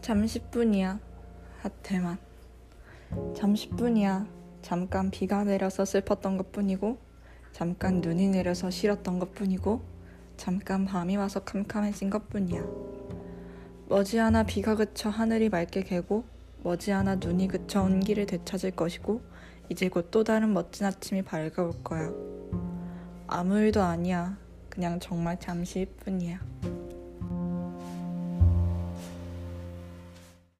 잠시뿐이야. 하태만. 아, 잠시뿐이야. 잠깐 비가 내려서 슬펐던 것 뿐이고, 잠깐 눈이 내려서 싫었던 것 뿐이고, 잠깐 밤이 와서 캄캄해진 것 뿐이야. 머지않아 비가 그쳐 하늘이 맑게 개고, 머지않아 눈이 그쳐 온기를 되찾을 것이고, 이제 곧 또 다른 멋진 아침이 밝아올 거야. 아무 일도 아니야. 그냥 정말 잠시일 뿐이야.